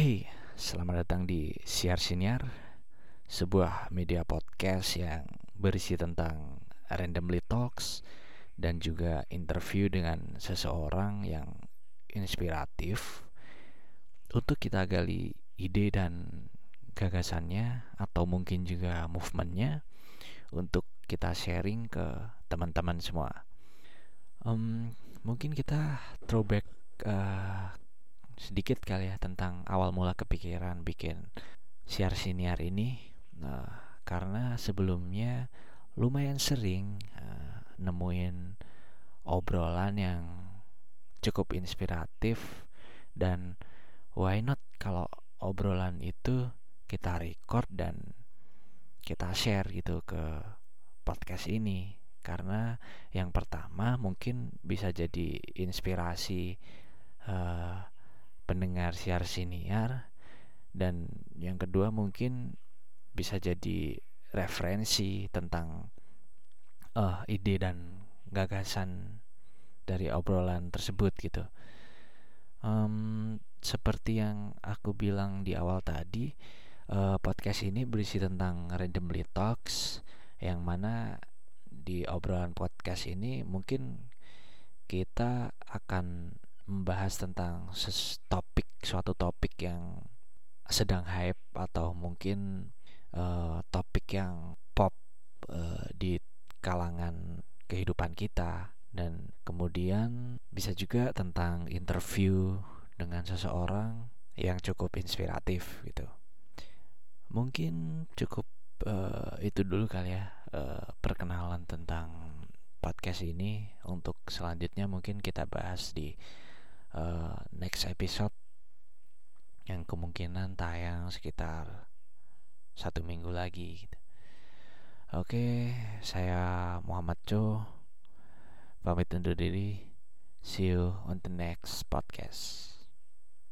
Hey, selamat datang di Siar Siniar, sebuah media podcast yang berisi tentang randomly talks dan juga interview dengan seseorang yang inspiratif untuk kita gali ide dan gagasannya atau mungkin juga movementnya untuk kita sharing ke teman-teman semua. Um, mungkin kita throwback uh, sedikit kali ya tentang awal mula kepikiran bikin siar siniar ini. Nah, karena sebelumnya lumayan sering uh, nemuin obrolan yang cukup inspiratif dan why not kalau obrolan itu kita record dan kita share gitu ke podcast ini. Karena yang pertama mungkin bisa jadi inspirasi uh, pendengar siar siniar dan yang kedua mungkin bisa jadi referensi tentang uh, ide dan gagasan dari obrolan tersebut gitu. Um, seperti yang aku bilang di awal tadi, uh, podcast ini berisi tentang randomly talks, yang mana di obrolan podcast ini mungkin kita akan membahas tentang topik suatu topik yang sedang hype atau mungkin uh, topik yang pop uh, di kalangan kehidupan kita dan kemudian bisa juga tentang interview dengan seseorang yang cukup inspiratif gitu. Mungkin cukup uh, itu dulu kali ya uh, perkenalan tentang podcast ini untuk selanjutnya mungkin kita bahas di uh, next episode yang kemungkinan tayang sekitar satu minggu lagi gitu. Oke, saya Muhammad Cho pamit undur diri. See you on the next podcast.